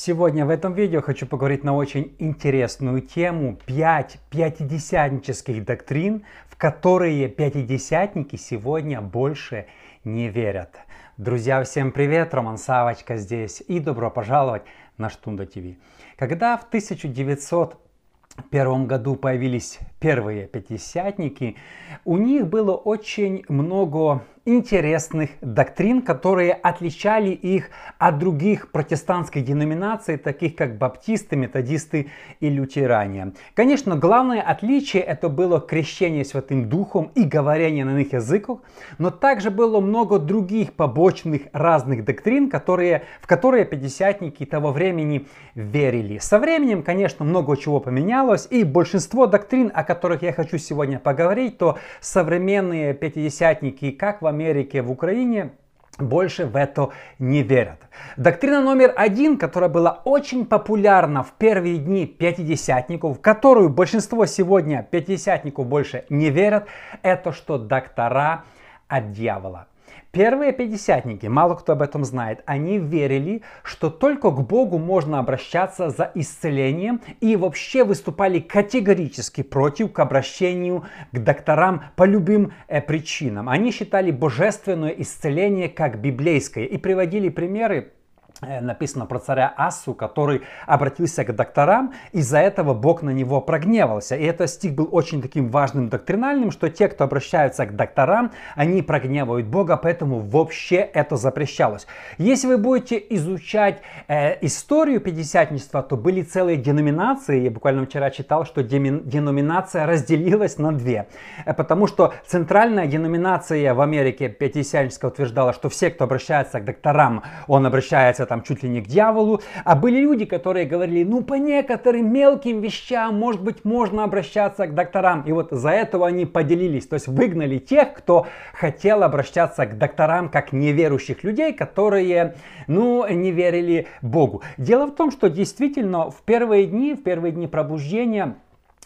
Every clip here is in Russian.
Сегодня в этом видео хочу поговорить на очень интересную тему 5 пятидесятнических доктрин, в которые пятидесятники сегодня больше не верят. Друзья, всем привет, Роман Савочка здесь и добро пожаловать на Штунда ТВ. Когда в 1901 году появились первые пятидесятники, у них было очень много интересных доктрин, которые отличали их от других протестантских деноминаций, таких как баптисты, методисты и лютеране. Конечно, главное отличие это было крещение Святым Духом и говорение на иных языках, но также было много других побочных разных доктрин, которые, в которые пятидесятники того времени верили. Со временем, конечно, много чего поменялось, и большинство доктрин, о которых я хочу сегодня поговорить, то современные пятидесятники, как в Америке, в Украине, больше в это не верят. Доктрина номер один, которая была очень популярна в первые дни пятидесятников, в которую большинство сегодня пятидесятников больше не верят, это что доктора от дьявола. Первые пятидесятники, мало кто об этом знает, они верили, что только к Богу можно обращаться за исцелением и вообще выступали категорически против к обращению к докторам по любым э, причинам. Они считали божественное исцеление как библейское и приводили примеры написано про царя Ассу, который обратился к докторам, из-за этого Бог на него прогневался. И этот стих был очень таким важным доктринальным, что те, кто обращаются к докторам, они прогневают Бога, поэтому вообще это запрещалось. Если вы будете изучать э, историю пятидесятничества, то были целые деноминации. Я буквально вчера читал, что деноминация разделилась на две. Э, потому что центральная деноминация в Америке пятидесятническая утверждала, что все, кто обращается к докторам, он обращается там чуть ли не к дьяволу, а были люди, которые говорили, ну по некоторым мелким вещам, может быть, можно обращаться к докторам. И вот за этого они поделились, то есть выгнали тех, кто хотел обращаться к докторам как неверующих людей, которые, ну, не верили Богу. Дело в том, что действительно в первые дни, в первые дни пробуждения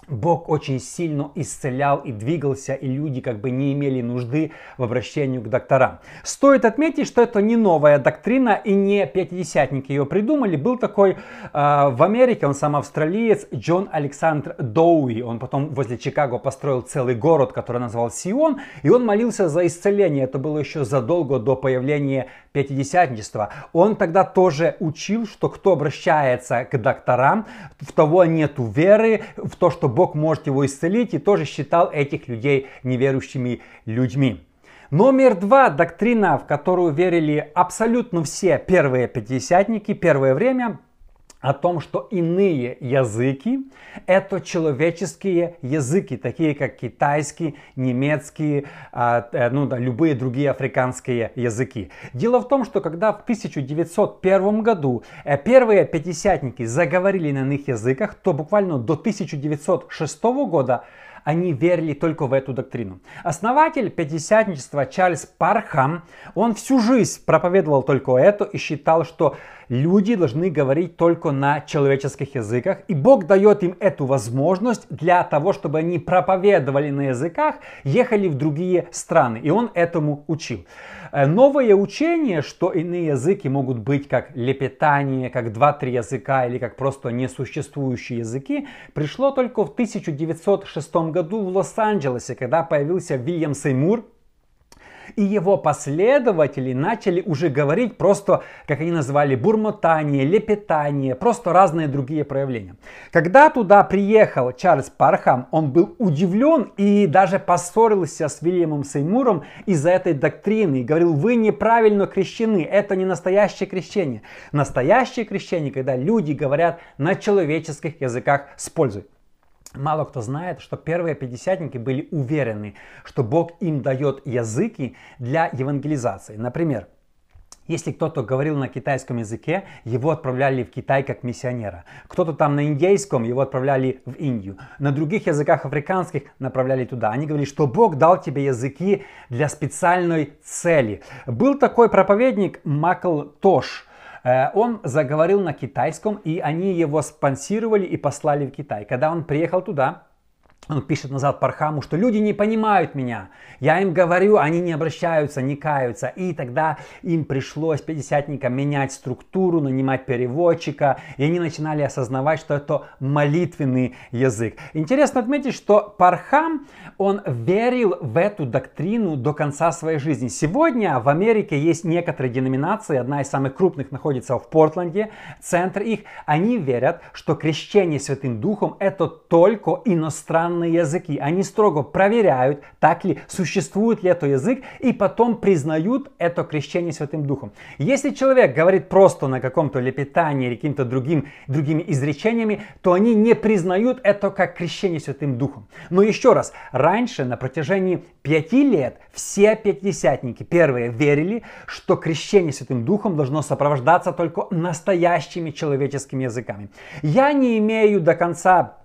Бог очень сильно исцелял и двигался, и люди как бы не имели нужды в обращении к докторам. Стоит отметить, что это не новая доктрина и не пятидесятники ее придумали. Был такой э, в Америке, он сам австралиец, Джон Александр Доуи. Он потом возле Чикаго построил целый город, который назвал Сион, и он молился за исцеление. Это было еще задолго до появления пятидесятничества. Он тогда тоже учил, что кто обращается к докторам, в того нету веры, в то, что Бог может его исцелить, и тоже считал этих людей неверующими людьми. Номер два доктрина, в которую верили абсолютно все первые пятидесятники, первое время – о том, что иные языки – это человеческие языки, такие как китайский, немецкий, а, э, ну, да, любые другие африканские языки. Дело в том, что когда в 1901 году э, первые пятидесятники заговорили на иных языках, то буквально до 1906 года они верили только в эту доктрину. Основатель пятидесятничества Чарльз Пархам, он всю жизнь проповедовал только это и считал, что люди должны говорить только на человеческих языках, и Бог дает им эту возможность для того, чтобы они проповедовали на языках, ехали в другие страны, и он этому учил. Э, новое учение, что иные языки могут быть как лепетание, как два-три языка или как просто несуществующие языки, пришло только в 1906 году в Лос-Анджелесе, когда появился Вильям Сеймур, и его последователи начали уже говорить просто, как они называли, бурмотание, лепетание, просто разные другие проявления. Когда туда приехал Чарльз Пархам, он был удивлен и даже поссорился с Вильямом Сеймуром из-за этой доктрины и говорил, вы неправильно крещены, это не настоящее крещение. Настоящее крещение, когда люди говорят на человеческих языках с пользой. Мало кто знает, что первые пятидесятники были уверены, что Бог им дает языки для евангелизации. Например, если кто-то говорил на китайском языке, его отправляли в Китай как миссионера. Кто-то там на индейском, его отправляли в Индию. На других языках африканских направляли туда. Они говорили, что Бог дал тебе языки для специальной цели. Был такой проповедник Макл Тош – он заговорил на китайском, и они его спонсировали и послали в Китай. Когда он приехал туда, он пишет назад Пархаму, что люди не понимают меня. Я им говорю, они не обращаются, не каются. И тогда им пришлось пятидесятникам менять структуру, нанимать переводчика. И они начинали осознавать, что это молитвенный язык. Интересно отметить, что Пархам, он верил в эту доктрину до конца своей жизни. Сегодня в Америке есть некоторые деноминации, одна из самых крупных находится в Портленде, центр их. Они верят, что крещение Святым Духом это только иностранный иностранные языки. Они строго проверяют, так ли, существует ли этот язык, и потом признают это крещение Святым Духом. Если человек говорит просто на каком-то лепетании или каким-то другим, другими изречениями, то они не признают это как крещение Святым Духом. Но еще раз, раньше на протяжении пяти лет все пятидесятники первые верили, что крещение Святым Духом должно сопровождаться только настоящими человеческими языками. Я не имею до конца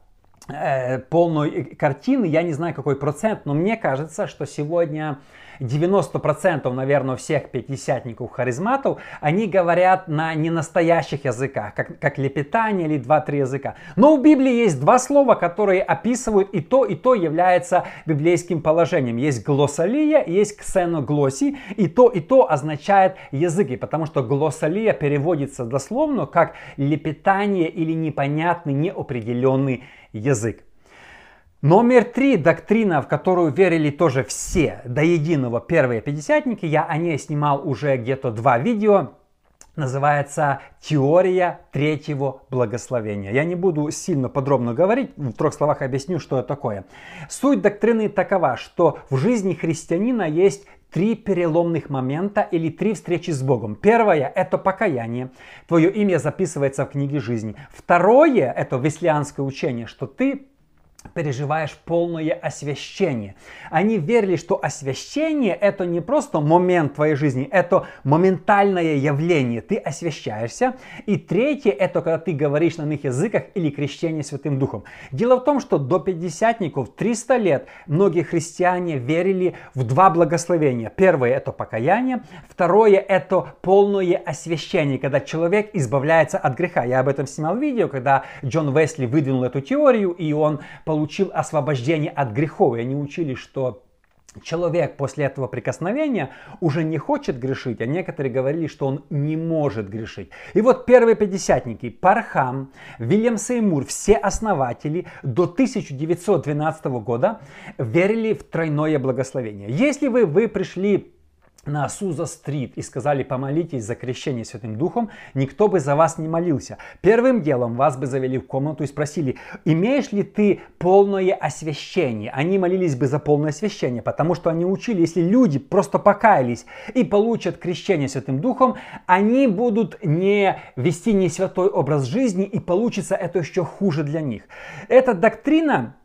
полной картины, я не знаю какой процент, но мне кажется, что сегодня 90% наверное всех пятидесятников харизматов, они говорят на ненастоящих языках, как, как лепетание или два-три языка. Но у Библии есть два слова, которые описывают и то, и то является библейским положением. Есть глоссолия, есть ксеноглоси, и то, и то означает языки, потому что глоссолия переводится дословно как лепетание или непонятный, неопределенный язык. Номер три, доктрина, в которую верили тоже все до единого первые пятидесятники, я о ней снимал уже где-то два видео, называется «Теория третьего благословения». Я не буду сильно подробно говорить, в трех словах объясню, что это такое. Суть доктрины такова, что в жизни христианина есть три переломных момента или три встречи с Богом. Первое – это покаяние. Твое имя записывается в книге жизни. Второе – это веслианское учение, что ты переживаешь полное освящение. Они верили, что освящение это не просто момент твоей жизни, это моментальное явление. Ты освящаешься. И третье это когда ты говоришь на иных языках или крещение Святым Духом. Дело в том, что до пятидесятников 300 лет многие христиане верили в два благословения. Первое это покаяние, второе это полное освящение, когда человек избавляется от греха. Я об этом снимал видео, когда Джон Весли выдвинул эту теорию и он получил освобождение от грехов. И они учили, что человек после этого прикосновения уже не хочет грешить, а некоторые говорили, что он не может грешить. И вот первые пятидесятники, Пархам, Вильям Сеймур, все основатели до 1912 года верили в тройное благословение. Если вы, вы пришли на Суза-стрит и сказали помолитесь за крещение Святым Духом, никто бы за вас не молился. Первым делом вас бы завели в комнату и спросили, имеешь ли ты полное освящение? Они молились бы за полное освящение, потому что они учили, если люди просто покаялись и получат крещение Святым Духом, они будут не вести не святой образ жизни и получится это еще хуже для них. Эта доктрина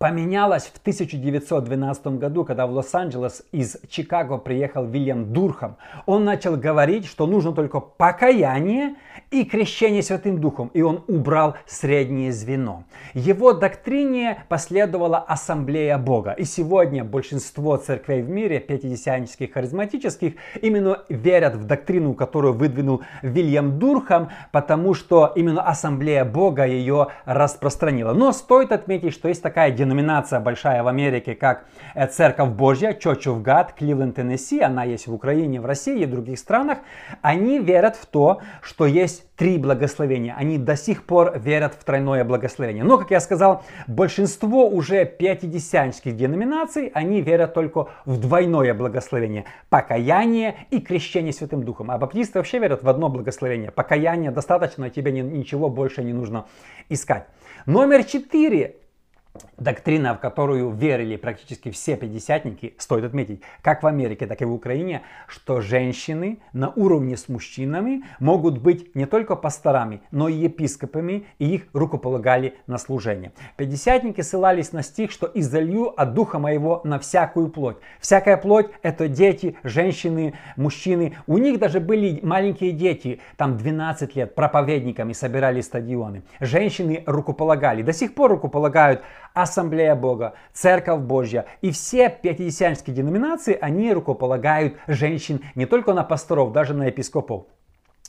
поменялось в 1912 году, когда в Лос-Анджелес из Чикаго приехал Вильям Дурхам. Он начал говорить, что нужно только покаяние и крещение Святым Духом, и он убрал среднее звено. Его доктрине последовала Ассамблея Бога. И сегодня большинство церквей в мире, пятидесятнических, харизматических, именно верят в доктрину, которую выдвинул Вильям Дурхам, потому что именно Ассамблея Бога ее распространила. Но стоит отметить, что есть такая динамика деноминация большая в Америке, как э, Церковь Божья, Church of God, Кливленд, Теннесси, она есть в Украине, в России и в других странах, они верят в то, что есть три благословения. Они до сих пор верят в тройное благословение. Но, как я сказал, большинство уже пятидесятнических деноминаций, они верят только в двойное благословение. Покаяние и крещение Святым Духом. А баптисты вообще верят в одно благословение. Покаяние достаточно, тебе ничего больше не нужно искать. Номер четыре Доктрина, в которую верили практически все пятидесятники, стоит отметить, как в Америке, так и в Украине, что женщины на уровне с мужчинами могут быть не только пасторами, но и епископами, и их рукополагали на служение. Пятидесятники ссылались на стих, что «изолью от духа моего на всякую плоть». Всякая плоть – это дети, женщины, мужчины. У них даже были маленькие дети, там 12 лет, проповедниками собирали стадионы. Женщины рукополагали, до сих пор рукополагают Ассамблея Бога, Церковь Божья и все пятидесятнические деноминации, они рукополагают женщин не только на пасторов, даже на епископов.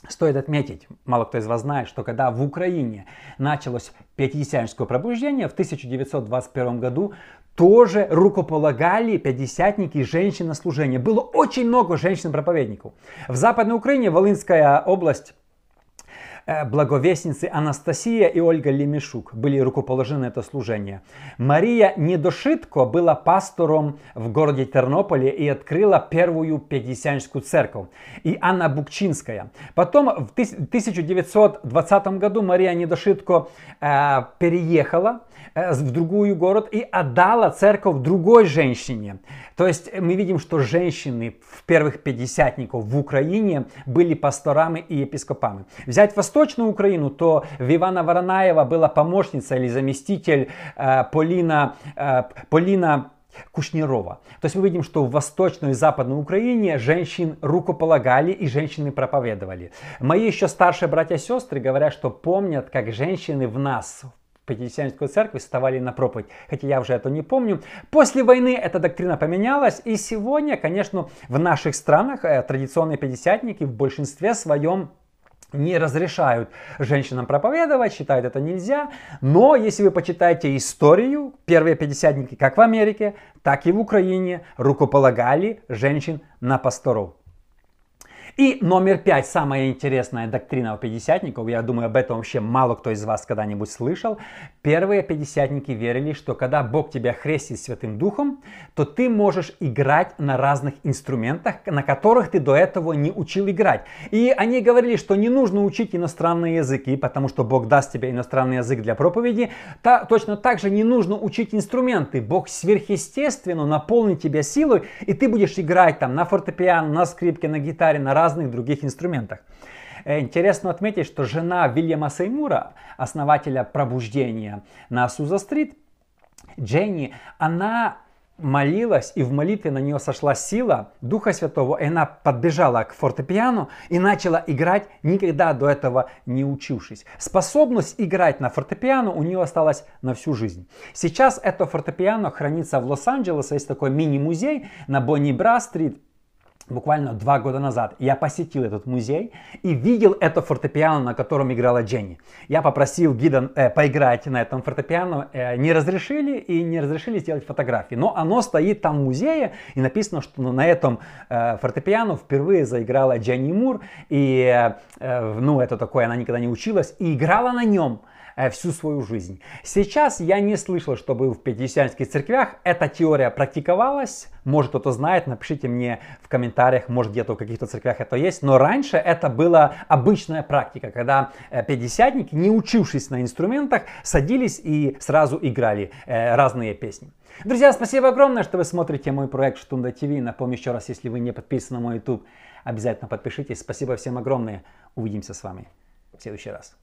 Стоит отметить, мало кто из вас знает, что когда в Украине началось пятидесятническое пробуждение в 1921 году, тоже рукополагали пятидесятники женщин на служение. Было очень много женщин-проповедников. В Западной Украине, Волынская область, благовестницы Анастасия и Ольга Лемешук были рукоположены это служение. Мария Недошитко была пастором в городе Тернополе и открыла первую пятидесятническую церковь. И Анна Букчинская. Потом в 1920 году Мария Недошитко э, переехала Э, в другую город и отдала церковь другой женщине. То есть мы видим, что женщины в первых пятидесятников в Украине были пасторами и епископами. Взять Восточную Украину, то в Ивана Воронаева была помощница или заместитель э, Полина, э, Полина Кушнирова. То есть мы видим, что в Восточной и Западной Украине женщин рукополагали и женщины проповедовали. Мои еще старшие братья и сестры говорят, что помнят, как женщины в нас, Пятидесятнической церкви вставали на проповедь, хотя я уже это не помню. После войны эта доктрина поменялась, и сегодня, конечно, в наших странах э, традиционные пятидесятники в большинстве своем не разрешают женщинам проповедовать, считают это нельзя. Но если вы почитаете историю, первые пятидесятники как в Америке, так и в Украине рукополагали женщин на пасторов. И номер пять, самая интересная доктрина у пятидесятников, я думаю, об этом вообще мало кто из вас когда-нибудь слышал. Первые пятидесятники верили, что когда Бог тебя хрестит Святым Духом, то ты можешь играть на разных инструментах, на которых ты до этого не учил играть. И они говорили, что не нужно учить иностранные языки, потому что Бог даст тебе иностранный язык для проповеди. Та, точно так же не нужно учить инструменты. Бог сверхъестественно наполнит тебя силой, и ты будешь играть там на фортепиано, на скрипке, на гитаре, на разных других инструментах. Э, интересно отметить, что жена Вильяма Сеймура, основателя пробуждения на Суза-стрит, Дженни, она молилась, и в молитве на нее сошла сила Духа Святого, и она подбежала к фортепиано и начала играть, никогда до этого не учившись. Способность играть на фортепиано у нее осталась на всю жизнь. Сейчас это фортепиано хранится в Лос-Анджелесе, есть такой мини-музей на Бонни-Бра-стрит, буквально два года назад я посетил этот музей и видел это фортепиано, на котором играла Дженни. Я попросил гида э, поиграть на этом фортепиано, э, не разрешили и не разрешили сделать фотографии. Но оно стоит там в музее и написано, что на этом э, фортепиано впервые заиграла Дженни Мур. И, э, э ну, это такое, она никогда не училась и играла на нем. Э, всю свою жизнь. Сейчас я не слышал, чтобы в пятидесятнических церквях эта теория практиковалась. Может кто-то знает, напишите мне в комментариях, может где-то в каких-то церквях это есть. Но раньше это была обычная практика, когда э, пятидесятники, не учившись на инструментах, садились и сразу играли э, разные песни. Друзья, спасибо огромное, что вы смотрите мой проект Штунда ТВ. Напомню еще раз, если вы не подписаны на мой YouTube, обязательно подпишитесь. Спасибо всем огромное. Увидимся с вами в следующий раз.